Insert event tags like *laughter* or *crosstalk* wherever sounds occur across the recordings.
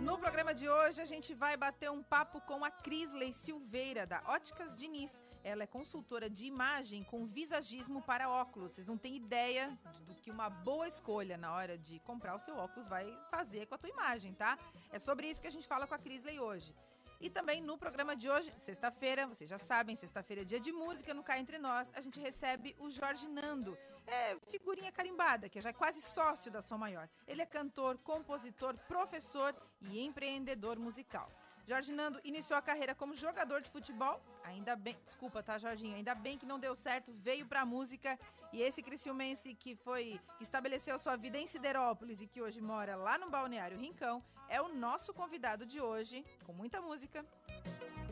No programa de hoje a gente vai bater um papo com a Crisley Silveira da Óticas Diniz. Ela é consultora de imagem com visagismo para óculos. Vocês não têm ideia do que uma boa escolha na hora de comprar o seu óculos vai fazer com a tua imagem, tá? É sobre isso que a gente fala com a Crisley hoje. E também no programa de hoje, sexta-feira, vocês já sabem, sexta-feira é dia de música no Cá Entre Nós, a gente recebe o Jorge Nando. É figurinha carimbada, que já é quase sócio da Som Maior. Ele é cantor, compositor, professor e empreendedor musical. Jorge Nando iniciou a carreira como jogador de futebol. Ainda bem, desculpa, tá, Jorginho? Ainda bem que não deu certo, veio pra música. E esse criciumense que foi que estabeleceu sua vida em Siderópolis e que hoje mora lá no Balneário Rincão, é o nosso convidado de hoje, com muita música.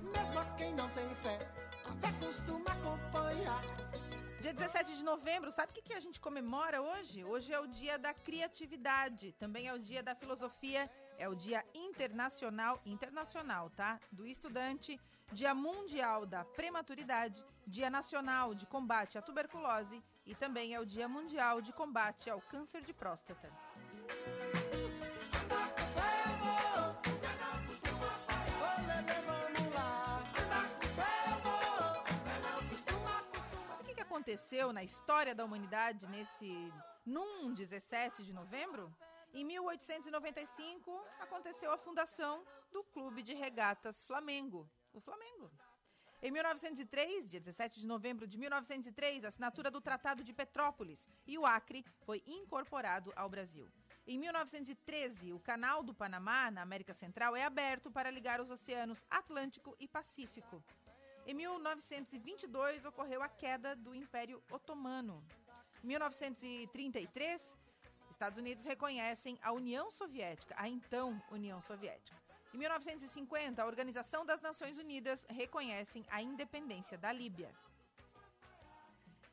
Mesmo quem não tem fé, a fé costuma acompanhar. Dia 17 de novembro, sabe o que, que a gente comemora hoje? Hoje é o dia da criatividade, também é o dia da filosofia, é o dia internacional, internacional, tá? Do estudante, dia mundial da prematuridade, dia nacional de combate à tuberculose e também é o dia mundial de combate ao câncer de próstata. Aconteceu na história da humanidade nesse num 17 de novembro? Em 1895 aconteceu a fundação do Clube de Regatas Flamengo, o Flamengo. Em 1903, dia 17 de novembro de 1903, assinatura do Tratado de Petrópolis e o Acre foi incorporado ao Brasil. Em 1913, o Canal do Panamá, na América Central, é aberto para ligar os oceanos Atlântico e Pacífico. Em 1922, ocorreu a queda do Império Otomano. Em 1933, Estados Unidos reconhecem a União Soviética, a então União Soviética. Em 1950, a Organização das Nações Unidas reconhece a independência da Líbia.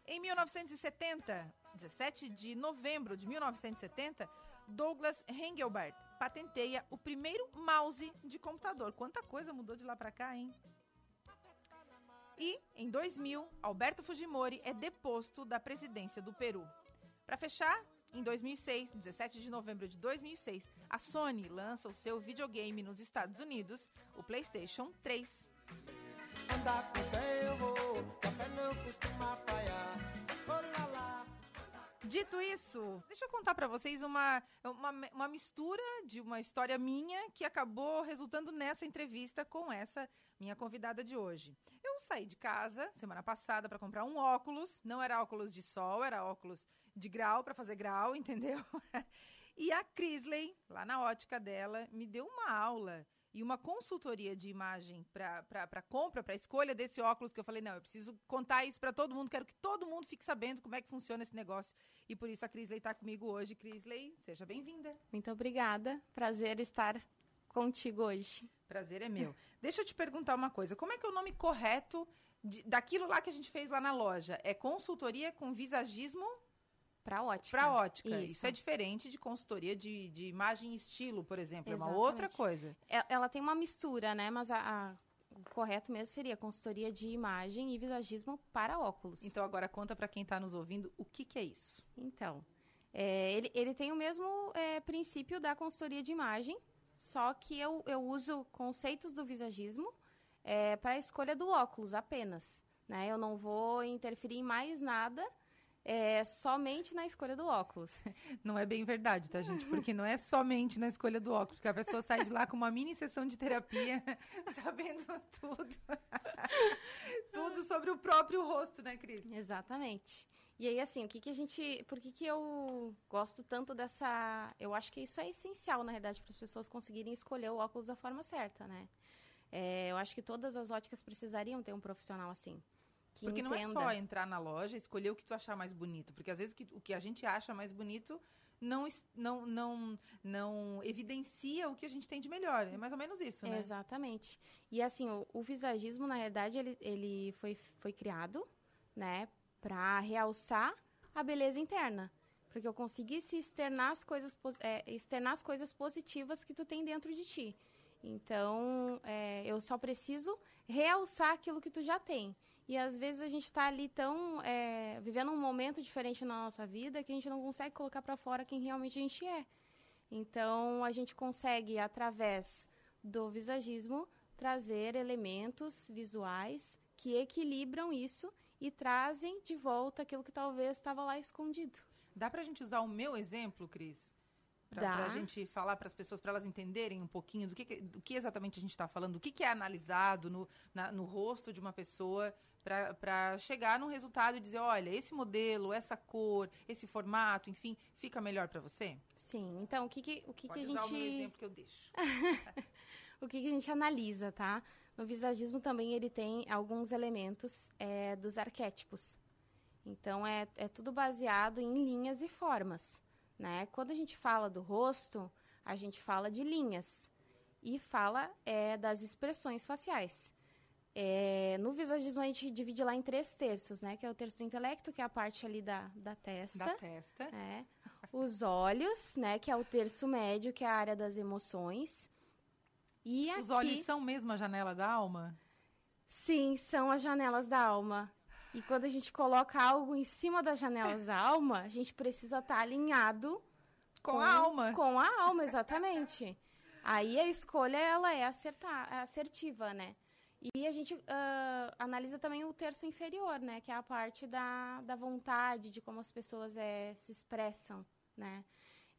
Em 1970, 17 de novembro de 1970, Douglas Engelbart patenteia o primeiro mouse de computador. Quanta coisa mudou de lá para cá, hein? E, em 2000, Alberto Fujimori é deposto da presidência do Peru. Para fechar, em 2006, 17 de novembro de 2006, a Sony lança o seu videogame nos Estados Unidos, o PlayStation 3. Andar com fé eu vou, que a fé não costuma falhar. Ô, lá, lá. Dito isso, deixa eu contar para vocês uma, uma, uma mistura de uma história minha que acabou resultando nessa entrevista com essa minha convidada de hoje. Eu saí de casa semana passada para comprar um óculos, não era óculos de sol, era óculos de grau para fazer grau, *laughs* entendeu? E a Crisley, lá na ótica dela, me deu uma aula e uma consultoria de imagem para compra, para escolha desse óculos, que eu falei, não, eu preciso contar isso para todo mundo, quero que todo mundo fique sabendo como é que funciona esse negócio. E por isso a Crisley está comigo hoje. Crisley, seja bem-vinda. Muito obrigada. Prazer estar contigo hoje. Prazer é meu. Deixa eu te perguntar uma coisa. Como é que é o nome correto de- daquilo lá que a gente fez lá na loja? É consultoria com visagismo Para ótica. para ótica. Isso. Isso. é diferente de consultoria de, de imagem e estilo, por exemplo. É uma Exatamente. outra coisa. E- Ela tem uma mistura, né? Mas a, a- o correto mesmo seria consultoria de imagem e visagismo para óculos. Então agora conta para quem está nos ouvindo o que, que é isso. Então, é, ele, ele tem o mesmo é, princípio da consultoria de imagem, só que eu, eu uso conceitos do visagismo para a escolha do óculos apenas. Né? Eu não vou interferir em mais nada, é, somente na escolha do óculos. *laughs* Não é bem verdade, tá, gente? Porque não é somente na escolha do óculos, porque a pessoa sai de lá com uma mini sessão de terapia, *laughs* sabendo tudo. *laughs* tudo sobre o próprio rosto, né, Cris? Exatamente. E aí, assim, o que, que a gente. Por que, que eu gosto tanto dessa. Eu acho que isso é essencial, na verdade, para as pessoas conseguirem escolher o óculos da forma certa, né? É, eu acho que todas as óticas precisariam ter um profissional assim. Que Porque não é entenda. só entrar na loja e escolher o que tu achar mais bonito. Porque às vezes o que, o que a gente acha mais bonito não, não, não, não evidencia o que a gente tem de melhor. É mais ou menos isso, né? Exatamente. E assim, o, o visagismo, na verdade, ele, ele foi, foi criado, né, para realçar a beleza interna. Porque eu conseguisse externar as coisas, é, externar as coisas positivas que tu tem dentro de ti. Então, é, eu só preciso realçar aquilo que tu já tem. E às vezes a gente está ali tão é, vivendo um momento diferente na nossa vida que a gente não consegue colocar para fora quem realmente a gente é. Então, a gente consegue, através do visagismo, trazer elementos visuais que equilibram isso e trazem de volta aquilo que talvez estava lá escondido. Dá pra gente usar o meu exemplo, Cris? Dá. pra gente falar para as pessoas, para elas entenderem um pouquinho do que, do que exatamente a gente está falando, do que, que é analisado no, na- no rosto de uma pessoa para chegar num resultado e dizer, olha, esse modelo, essa cor, esse formato, enfim, fica melhor para você? Sim, então o que, que, o que, Pode que a usar gente. o meu exemplo que eu deixo. *laughs* o que, que a gente analisa, tá? No visagismo também ele tem alguns elementos é, dos arquétipos. Então é, é tudo baseado em linhas e formas, né? Quando a gente fala do rosto, a gente fala de linhas e fala é, das expressões faciais. É, no visagismo a gente divide lá em três terços, né? Que é o terço do intelecto, que é a parte ali da, da testa. Da testa. É. Os olhos, né, que é o terço médio, que é a área das emoções. E Os aqui, olhos são mesmo a janela da alma? sim, são as janelas da alma. E quando a gente coloca algo em cima das janelas da alma, a gente precisa estar alinhado Com, a alma. Com a alma, exatamente. Aí a escolha ela é, acertar, é assertiva, né? E a gente ah, analisa também o terço inferior, né? Que é a parte da, da vontade, de como as pessoas eh, se expressam, né?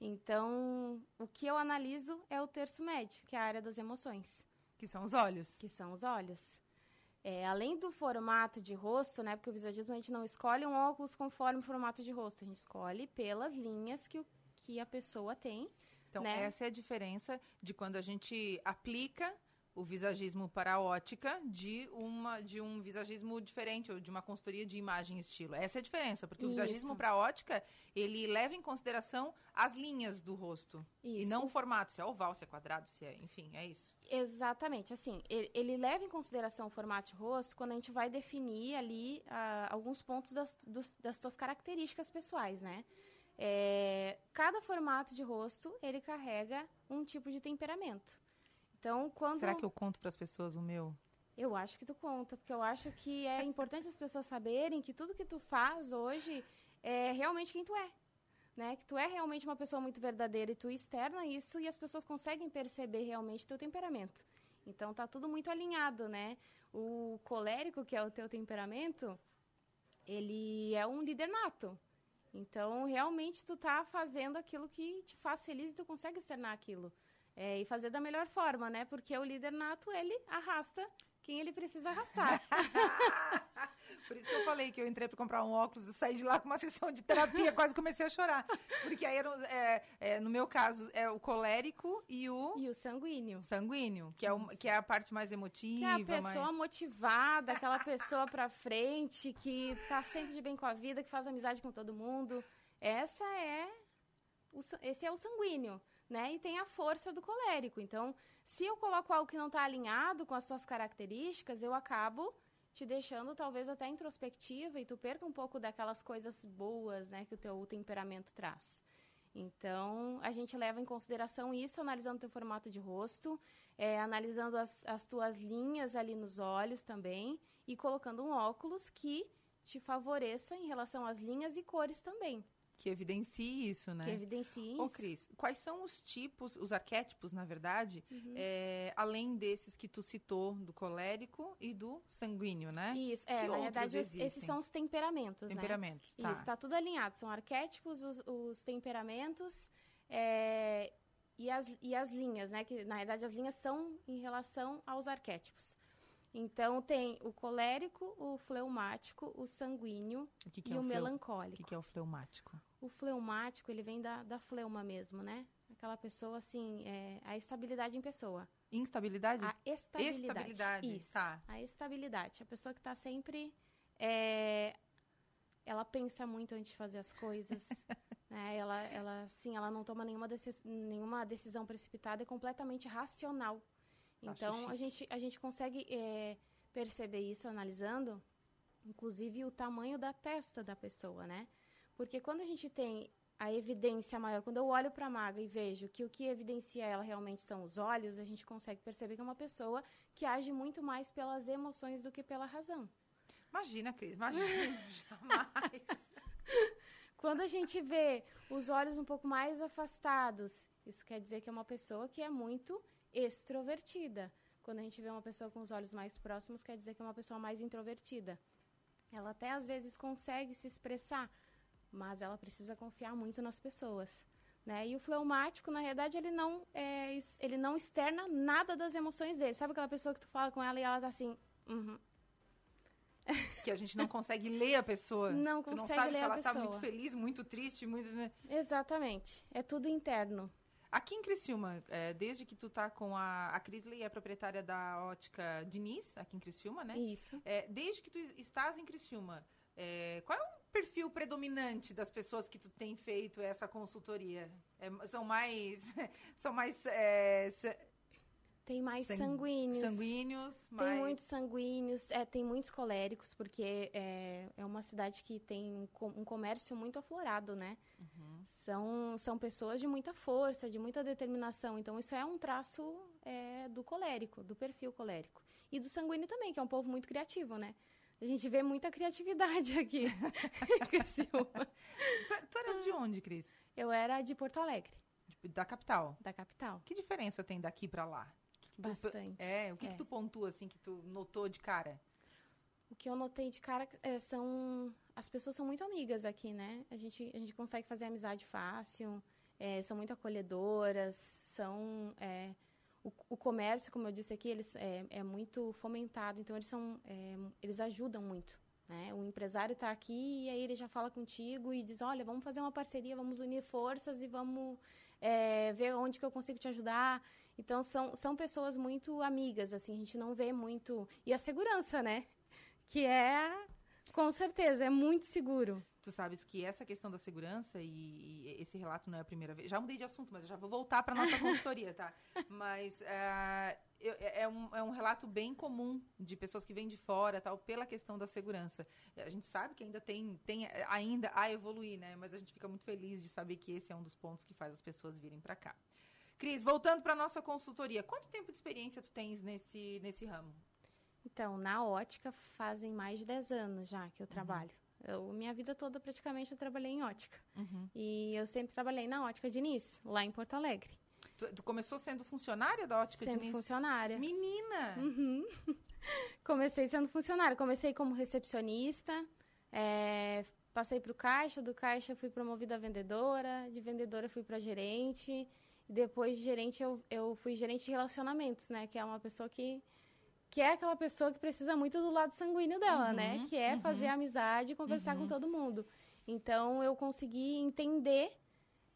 Então, o que eu analiso é o terço médio, que é a área das emoções, Que são os olhos. que são os olhos. É, além do formato de rosto, né? Porque o visagismo a gente não escolhe um óculos conforme o formato de rosto, a gente escolhe pelas linhas que, o, que a pessoa tem. Então, né? essa é a diferença de quando a gente aplica o visagismo para a ótica de, uma, de um visagismo diferente, ou de uma consultoria de imagem e estilo. Essa é a diferença, porque o visagismo Isso. para a ótica, ele leva em consideração as linhas do rosto. E Isso. não o formato, se é oval, se é quadrado, se é... Enfim, é isso. Exatamente, assim, ele, ele leva em consideração o formato de rosto quando a gente vai definir ali ah, alguns pontos das, dos- das suas características pessoais, né? É, cada formato de rosto, ele carrega um tipo de temperamento. Então, quando... Será que eu conto para as pessoas o meu? Eu acho que tu conta, porque eu acho que é importante as pessoas saberem que tudo que tu faz hoje é realmente quem tu é. Né? Que tu é realmente uma pessoa muito verdadeira e tu externa isso e as pessoas conseguem perceber realmente teu temperamento. Então tá tudo muito alinhado, né? O colérico, que é o teu temperamento, ele é um líder nato. Então, realmente, tu tá fazendo aquilo que te faz feliz e tu consegue externar aquilo. É, e fazer da melhor forma, né? Porque o líder nato, ele arrasta quem ele precisa arrastar. *laughs* Por isso que eu falei que eu entrei para comprar um óculos e saí de lá com uma sessão de terapia, *laughs* quase comecei a chorar. Porque aí, era, é, é, no meu caso, é o colérico e o e o sanguíneo. sanguíneo, que é, o, que é a parte mais Que emotiva. é a pessoa mais... motivada, aquela *laughs* pessoa pra frente, que tá sempre de bem com a vida, que faz amizade com todo mundo. Essa é o esse é o sanguíneo, né? E tem a força do colérico. Então, se eu coloco algo que não está alinhado com as suas características, eu acabo te deixando talvez até introspectiva e tu perca um pouco daquelas coisas boas, né, que o teu temperamento traz. Então, a gente leva em consideração isso, analisando teu formato de rosto, é, analisando as, as tuas linhas ali nos olhos também e colocando um óculos que te favoreça em relação às linhas e cores também, Que evidencie isso, né? que evidencie Ô, isso. Cris, quais são os tipos, os arquétipos, na verdade, Uhum. é, além desses que tu citou, do colérico e do sanguíneo, né? Isso, é, Que na verdade, existem? esses são os temperamentos, né? Temperamentos, tá. Isso, tá tudo alinhado. São arquétipos, os, os temperamentos é, e, as, e as linhas, né? Que, na verdade, as linhas são em relação aos arquétipos. Então, tem o colérico, o fleumático, o sanguíneo O que, que e é o o, fleu... o melancólico. que, que é o fleumático? O fleumático, ele vem da, da fleuma mesmo, né? Aquela pessoa, assim, é, a estabilidade em pessoa. Instabilidade? A estabilidade. Estabilidade, Isso. tá. A estabilidade. A pessoa que está sempre. é, ela pensa muito antes de fazer as coisas. *laughs* né? Ela, ela, sim, ela não toma nenhuma, decis- nenhuma decisão precipitada, é completamente racional. Então, a gente, a gente consegue é, perceber isso analisando, inclusive, o tamanho da testa da pessoa, né? Porque quando a gente tem a evidência maior, quando eu olho para a maga e vejo que o que evidencia ela realmente são os olhos, a gente consegue perceber que é uma pessoa que age muito mais pelas emoções do que pela razão. Imagina, Cris, imagina, *laughs* jamais. *laughs* Quando a gente vê os olhos um pouco mais afastados, isso quer dizer que é uma pessoa que é muito extrovertida. Quando a gente vê uma pessoa com os olhos mais próximos, quer dizer que é uma pessoa mais introvertida. Ela até às vezes consegue se expressar, mas ela precisa confiar muito nas pessoas. Né? E o fleumático, na realidade, ele não, é, ele não externa nada das emoções dele. Sabe aquela pessoa que tu fala com ela e ela tá assim, "Uhum." *laughs* Que a gente não consegue ler a pessoa. Não tu não consegue sabe ler se a ela tá muito feliz, muito triste, muito. né? Exatamente. É tudo interno. Aqui em Criciúma, é, desde que tu tá com a, a Crisley, é proprietária da ótica Diniz, aqui em Criciúma, né? Isso. É, desde que tu estás em Criciúma, é, qual é o perfil predominante das pessoas que tu tem feito essa consultoria? É, são mais, *laughs* são mais é, Tem mais Sang- sanguíneos. sanguíneos, Tem mais... muitos sanguíneos, é, tem muitos coléricos, porque é, é uma cidade que tem um, co- comércio muito aflorado, né? São, são pessoas de muita força, de muita determinação. Então, isso é um traço é, do colérico, do perfil colérico. E do sanguíneo também, que é um povo muito criativo, né? A gente vê muita criatividade *laughs* aqui. *laughs* Tu, tu eras de onde, Cris? Eu era de Porto Alegre, De- Da capital. da capital. Que diferença tem daqui pra lá? Que que tu- Bastante. é, o que, É. que tu pontua, assim, que tu notou de cara? O que eu notei de cara é, são. As pessoas são muito amigas aqui, né? A gente, a gente consegue fazer amizade fácil, é, são muito acolhedoras, são. é, o, o comércio, como eu disse aqui, eles, é, é muito fomentado, então eles são. é, eles ajudam muito. Né? O empresário está aqui e aí ele já fala contigo e diz: olha, vamos fazer uma parceria, vamos unir forças e vamos é, ver onde que eu consigo te ajudar. Então, são, são pessoas muito amigas, assim, a gente não vê muito. E a segurança, né? Que é, com certeza, é muito seguro. Tu sabes que essa questão da segurança e, e esse relato não é a primeira vez. Já mudei de assunto, mas eu já vou voltar para nossa consultoria, tá? *laughs* Mas ah, eu- é, é um, é um relato bem comum de pessoas que vêm de fora, tal, pela questão da segurança. A gente sabe que ainda tem, tem ainda a evoluir, né? Mas a gente fica muito feliz de saber que esse é um dos pontos que faz as pessoas virem para cá. Cris, voltando para nossa consultoria, quanto tempo de experiência tu tens nesse, nesse ramo? Então, na ótica, fazem mais de 10 anos já que eu trabalho. Eu, minha vida toda, praticamente, eu trabalhei em ótica. E eu sempre trabalhei na ótica Diniz, lá em Porto Alegre. Tu, tu começou sendo funcionária da ótica sendo Diniz? funcionária. Menina! Uhum. *laughs* Comecei sendo funcionária. Comecei como recepcionista, é, passei para o caixa, do caixa fui promovida a vendedora, de vendedora fui para gerente, depois de gerente eu, eu fui gerente de relacionamentos, né? Que é uma pessoa que que é aquela pessoa que precisa muito do lado sanguíneo dela, né? Uhum, Que é uhum. fazer amizade e conversar Uhum. com todo mundo. Então eu consegui entender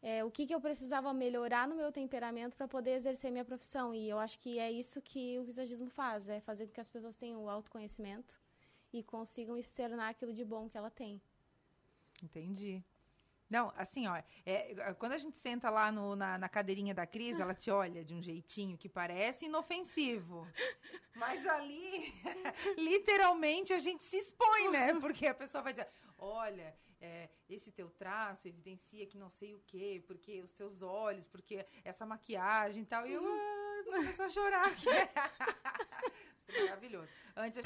é, o que, que eu precisava melhorar no meu temperamento para poder exercer minha profissão. E eu acho que é isso que o visagismo faz, é fazer com que as pessoas tenham o autoconhecimento e consigam externar aquilo de bom que ela tem. Entendi. Não, assim, ó, é, quando a gente senta lá no- na, na cadeirinha da Cris, ela te olha de um jeitinho que parece inofensivo. Mas ali, *laughs* literalmente, a gente se expõe, né? Porque a pessoa vai dizer, olha, é, esse teu traço evidencia que não sei o quê, porque os teus olhos, porque essa maquiagem e tal. E eu ai, vou começar a chorar aqui. *laughs* Isso é maravilhoso. Antes,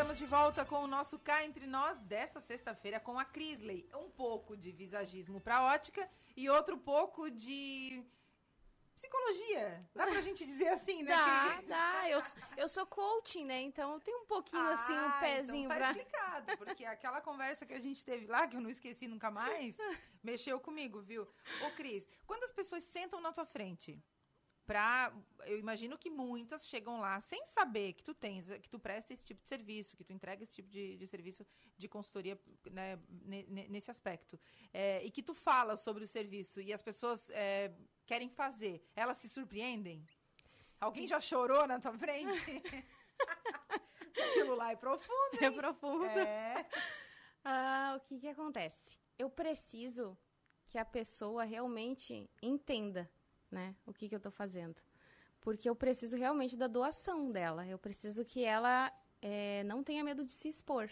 Estamos de volta com o nosso Cá Entre Nós dessa sexta-feira com a Crisley. Um pouco de visagismo para ótica e outro pouco de psicologia. Dá pra gente dizer assim, né? *laughs* Dá, Cris? dá. Eu, eu sou coaching, né? Então eu tenho um pouquinho assim, um Ah, pezinho então tá pra. explicado, porque aquela conversa que a gente teve lá, que eu não esqueci nunca mais, *laughs* mexeu comigo, viu? Ô, Cris, quando as pessoas sentam na tua frente, pra, eu imagino que muitas chegam lá sem saber que tu tens, que tu presta esse tipo de serviço, que tu entrega esse tipo de, de serviço de consultoria né, ne- ne- nesse aspecto. É, e que tu fala sobre o serviço e as pessoas é, querem fazer, elas se surpreendem? Alguém já chorou na tua frente? *laughs* Aquilo lá é profundo. É profundo. É. Ah, o que que acontece? Eu preciso que a pessoa realmente entenda, né, o que que eu tô fazendo. Porque eu preciso realmente da doação dela. Eu preciso que ela eh, não tenha medo de se expor.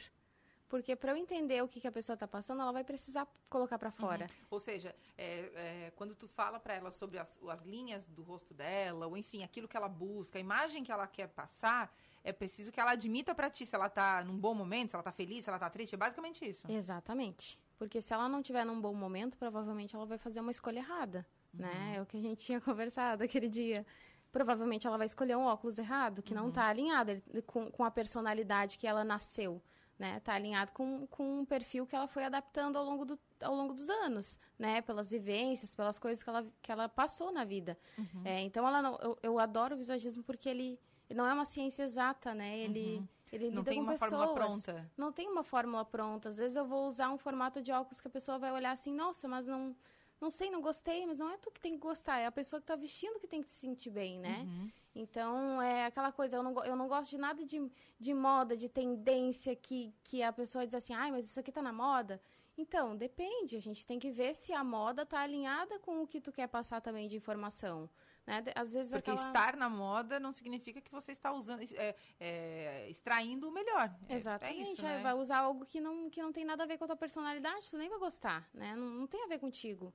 Porque para eu entender o que, que a pessoa está passando, ela vai precisar colocar para fora. Ou seja, é, é, quando tu fala pra ela sobre as, as linhas do rosto dela, ou enfim, aquilo que ela busca, a imagem que ela quer passar, é preciso que ela admita pra ti se ela tá num bom momento, se ela tá feliz, se ela tá triste. É basicamente isso. Exatamente. Porque se ela não tiver num bom momento, provavelmente ela vai fazer uma escolha errada, né? É o que a gente tinha *laughs* conversado aquele dia. Provavelmente ela vai escolher um óculos errado, que não está alinhado ele- com, com a personalidade que ela nasceu, né? Tá alinhado com, com um perfil que ela foi adaptando ao longo, do, ao longo dos anos, né? Pelas vivências, pelas coisas que ela, que ela passou na vida. É, então, ela não, eu, eu adoro o visagismo porque ele, ele não é uma ciência exata, né? Ele, ele Não lida tem com uma pessoas. fórmula pronta. Não tem uma fórmula pronta. Às vezes eu vou usar um formato de óculos que a pessoa vai olhar assim, nossa, mas não, não sei, não gostei, mas não é tu que tem que gostar, é a pessoa que está vestindo que tem que se sentir bem, né? Uhum. Então, é aquela coisa, eu não, eu não gosto de nada de, de moda, de tendência, que, que a pessoa diz assim, ai, mas isso aqui tá na moda. Então, depende, a gente tem que ver se a moda tá alinhada com o que tu quer passar também de informação. Né? Às vezes Porque aquela... estar na moda não significa que você está usando, é, é, extraindo o melhor. É- Exatamente, É isso, é, né? vai usar algo que não, que não tem nada a ver com a tua personalidade, tu nem vai gostar, né? Não, não tem a ver contigo.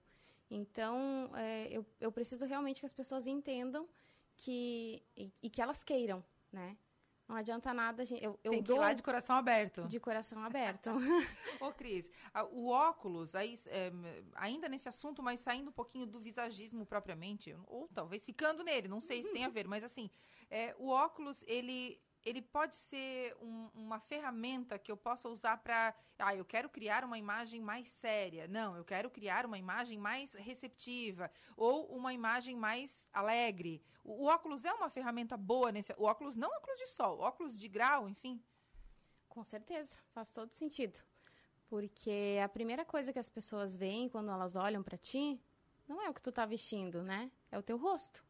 Então, é, eu, eu preciso realmente que as pessoas entendam que, e, e que elas queiram, né? Não adianta nada, gente, eu, eu Tem que dou ir lá de coração aberto. de coração aberto. *laughs* *laughs* Ô, Cris, o óculos, aí, é, ainda nesse assunto, mas saindo um pouquinho do visagismo propriamente, ou talvez ficando nele, não sei se tem a ver, mas assim, é, o óculos, ele, ele pode ser um- uma ferramenta que eu possa usar para. Ah, eu quero criar uma imagem mais séria. Não, eu quero criar uma imagem mais receptiva. Ou uma imagem mais alegre. O, o óculos é uma ferramenta boa nesse. O óculos, não óculos de sol, óculos de grau, enfim. Com certeza, faz todo sentido. Porque a primeira coisa que as pessoas veem quando elas olham pra ti não é o que tu tá vestindo, né? É o teu rosto.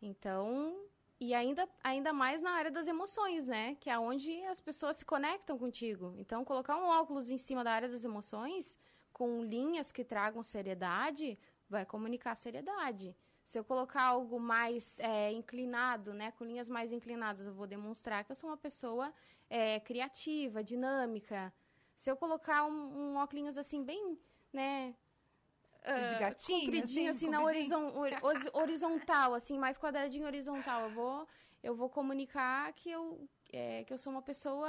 Então, e ainda, ainda mais na área das emoções, né? Que é onde as pessoas se conectam contigo. Então, colocar um óculos em cima da área das emoções, com linhas que tragam seriedade, vai comunicar seriedade. Se eu colocar algo mais é, inclinado, né? Com linhas mais inclinadas, eu vou demonstrar que eu sou uma pessoa é, criativa, dinâmica. Se eu colocar um, um óculos assim, bem, né? De ah, gatinho, compridinho, assim, assim, na horizon, hor- hori- horizontal, assim, mais quadradinho horizontal. Eu vou, eu vou comunicar que eu, é, que eu sou uma pessoa.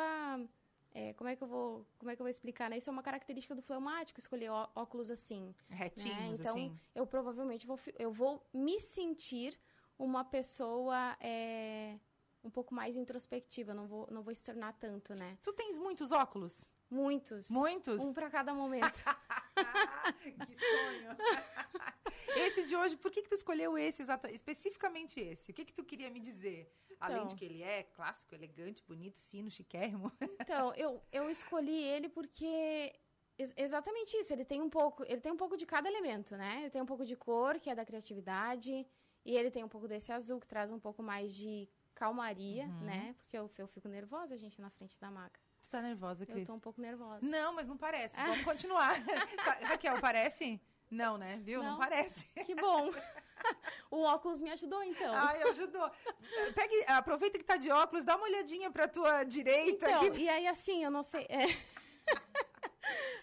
é, como é que eu vou, como é que eu vou explicar? Né? Isso é uma característica do fleumático, escolher ó- óculos assim. Retinhos, né? Então, assim. eu provavelmente vou, eu vou me sentir uma pessoa é, um pouco mais introspectiva. Não vou, não vou externar tanto, né? Tu tens muitos óculos? Muitos. Muitos? Um para cada momento. *laughs* *laughs* que sonho! *laughs* esse de hoje, por que, que tu escolheu esse, especificamente esse? O que, que tu queria me dizer? Além Então. de que ele é clássico, elegante, bonito, fino, chiquérrimo. *laughs* Então, eu, eu escolhi ele porque ex- exatamente isso, ele tem um pouco, ele tem um pouco de cada elemento, né? Ele tem um pouco de cor, que é da criatividade, e ele tem um pouco desse azul que traz um pouco mais de calmaria, Uhum. né? Porque eu, eu fico nervosa, gente, na frente da maca. Tu tá nervosa, Eu Cris? tô um pouco nervosa. Não, mas não parece. Vamos continuar. Tá, Raquel, parece? Não, né? Viu? Não, Não. parece. Que bom! *laughs* o óculos me ajudou, então. Ai, ajudou. Pegue, aproveita que tá de óculos, dá uma olhadinha pra tua direita. Então, aqui. e aí assim, eu não sei. é.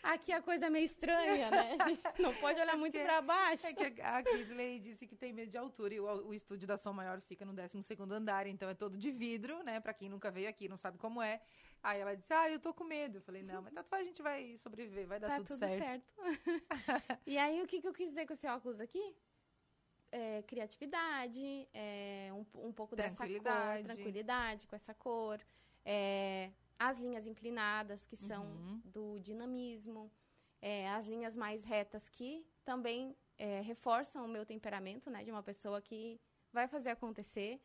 Aqui a coisa é meio estranha, né? *laughs* Não pode olhar muito porque- pra baixo. É que a Crisley disse que tem medo de altura e o, o estúdio da Som Maior fica no 12 andar, então é todo de vidro, né? Pra quem nunca veio aqui, não sabe como é. Aí ela disse, ah, eu tô com medo. Eu falei, não, mas tá, a gente vai sobreviver, vai dar tá tudo, tudo certo. certo. *laughs* e aí, o que, que eu quis dizer com esse óculos aqui? É, criatividade, é, um, um pouco dessa cor, Tranquilidade. tranquilidade com essa cor. é, as linhas inclinadas, que são Uhum. do dinamismo. é, as linhas mais retas, que também é, reforçam o meu temperamento, né? De uma pessoa que vai fazer acontecer,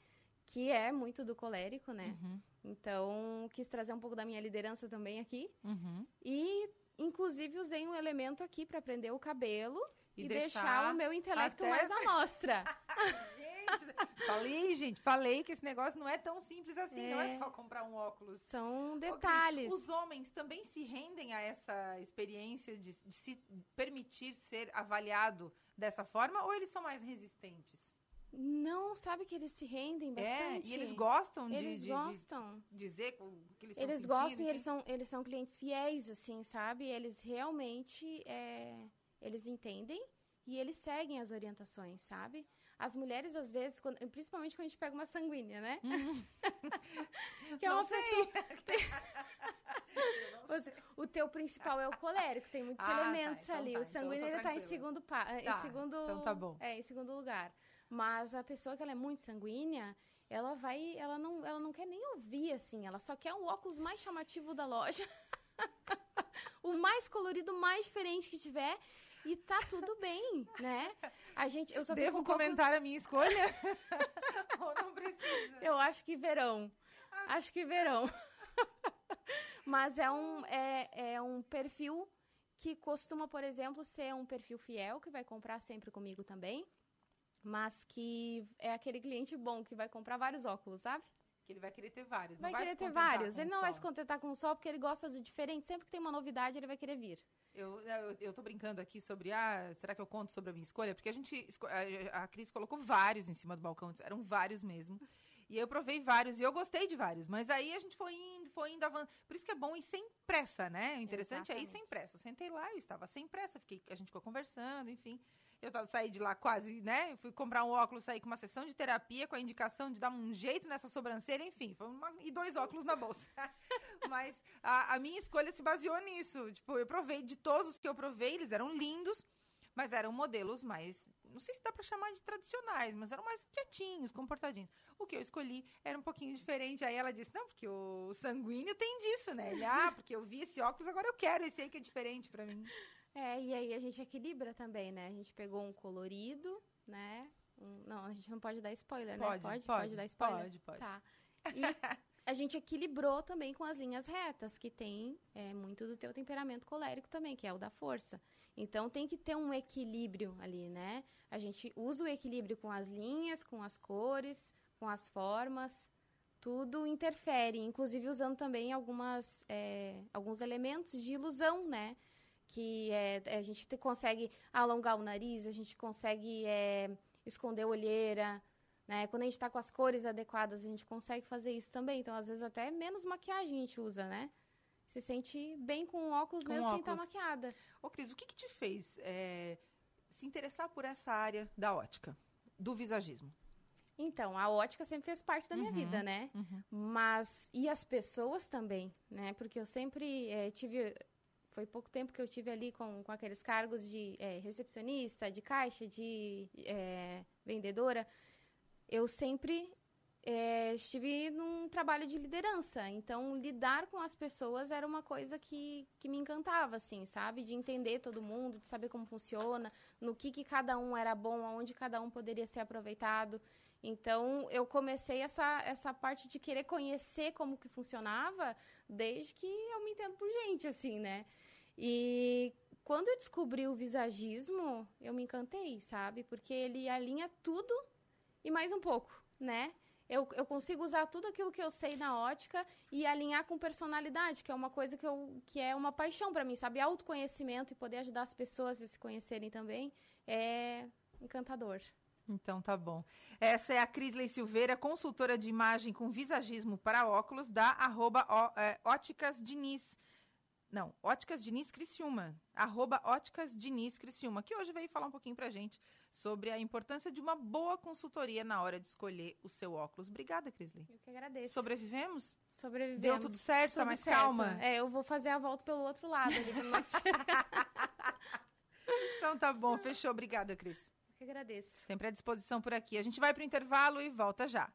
que é muito do colérico, né? Uhum, Então, quis trazer um pouco da minha liderança também aqui. uhum. E, inclusive, usei um elemento aqui para prender o cabelo E e, deixar deixar, o meu intelecto até- mais à mostra. *laughs* *laughs* Falei, gente, falei que esse negócio não é tão simples assim, não é É. só comprar um óculos. São detalhes. Os homens também se rendem a essa experiência de, de se permitir ser avaliado dessa forma ou eles são mais resistentes? Não, sabe que eles se rendem bastante. É, e eles gostam de, Eles de- de gostam. dizer o que eles Eles sentindo, gostam e eles são, eles são clientes fiéis, assim, sabe? Eles realmente, é, eles entendem e eles seguem as orientações, sabe? As mulheres, às vezes, quando- principalmente quando a gente pega uma sanguínea, né? *laughs* que é Não uma sei. pessoa. *laughs* O, teu principal é o colérico, tem muitos Ah, tá, elementos então ali. tá, o então sanguíneo eu tô ainda tá em segundo pa, Tá, em segundo, então tá bom. É, em segundo lugar. Mas a pessoa que ela é muito sanguínea, ela vai, ela não, ela não quer nem ouvir assim, ela só quer o óculos mais chamativo da loja. *laughs* o mais colorido, mais diferente que tiver. E tá tudo bem, né? A gente, eu só Devo um pouco- comentar a minha escolha? *laughs* Ou não precisa? Eu acho que verão. Acho que verão. *laughs* Mas é um, é, é um perfil que costuma, por exemplo, ser um perfil fiel, que vai comprar sempre comigo também. Mas que é aquele cliente bom que vai comprar vários óculos, sabe? Que ele vai querer ter vários. Vai, vai querer ter vários. Ele um não vai só. se contentar com um só, porque ele gosta do diferente. Sempre que tem uma novidade, ele vai querer vir. Eu, eu, eu tô brincando aqui sobre, ah, será que eu conto sobre a minha escolha? Porque a gente, a, a Cris colocou vários em cima do balcão, eram vários mesmo. E eu provei vários, e eu gostei de vários. Mas aí a gente foi indo, foi indo avançando. Por isso que é bom ir sem pressa, né? O interessante é ir sem Exatamente. pressa. Eu sentei lá, eu estava sem pressa, fiquei, a gente ficou conversando, enfim. Eu tava, saí de lá quase, né? Eu fui comprar um óculos, saí com uma sessão de terapia, com a indicação de dar um jeito nessa sobrancelha, enfim. Uma, e dois óculos na bolsa. *laughs* Mas a, a minha escolha se baseou nisso. Tipo, eu provei de todos os que eu provei, eles eram lindos, mas eram modelos mais, não sei se dá pra chamar de tradicionais, mas eram mais quietinhos, comportadinhos. O que eu escolhi era um pouquinho diferente. Aí ela disse: "Não, porque o sanguíneo tem disso, né?" Ele: "Ah, porque eu vi esse óculos, agora eu quero esse aí que é diferente pra mim." É, e aí a gente equilibra também, né? A gente pegou um colorido, né? Um- não, a gente não pode dar spoiler, né? Pode, pode dar spoiler? Pode, pode. Tá. *laughs* E a gente equilibrou também com as linhas retas, que tem é, muito do teu temperamento colérico também, que é o da força. Então tem que ter um equilíbrio ali, né? A gente usa o equilíbrio com as linhas, com as cores, com as formas. Tudo interfere, inclusive usando também algumas, é, alguns elementos de ilusão, né? Que é, a gente te- consegue alongar o nariz, a gente consegue é, esconder a olheira, né? Quando a gente tá com as cores adequadas, a gente consegue fazer isso também. Então, às vezes, até menos maquiagem a gente usa, né? Se sente bem com óculos Com mesmo sem estar óculos. maquiada. Ô, Cris, o que, que te fez é, se interessar por essa área da ótica, do visagismo? Então, a ótica sempre fez parte da minha Uhum, vida, né? uhum. Mas, e as pessoas também, né? Porque eu sempre eh, tive. Foi pouco tempo que eu tive ali com, com aqueles cargos de eh, recepcionista, de caixa, de eh, vendedora. Eu sempre eh, estive num trabalho de liderança. Então, lidar com as pessoas era uma coisa que, que me encantava, assim, sabe? De entender todo mundo, de saber como funciona, no que, que cada um era bom, aonde cada um poderia ser aproveitado. Então, eu comecei essa, essa parte de querer conhecer como que funcionava desde que eu me entendo por gente, assim, né? E quando eu descobri o visagismo, eu me encantei, sabe? Porque ele alinha tudo e mais um pouco, né? Eu, eu consigo usar tudo aquilo que eu sei na ótica e alinhar com personalidade, que é uma coisa que, eu, que é uma paixão para mim, sabe? Autoconhecimento e poder ajudar as pessoas a se conhecerem também é encantador. Então tá bom. Essa é a Crisley Silveira, consultora de imagem com visagismo para óculos da arroba ó- é, Óticas Diniz. Não, Óticas Diniz Criciúma. Arroba Óticas Diniz Criciúma, que hoje veio falar um pouquinho pra gente sobre a importância de uma boa consultoria na hora de escolher o seu óculos. Obrigada, Crisley. Eu que agradeço. Sobrevivemos? Sobrevivemos. Deu tudo certo? tá Tudo mais certo. calma? É, eu vou fazer a volta pelo outro lado ali. *laughs* Então tá bom, fechou. Obrigada, Cris. Eu que agradeço. Sempre à disposição por aqui. A gente vai pro intervalo e volta já.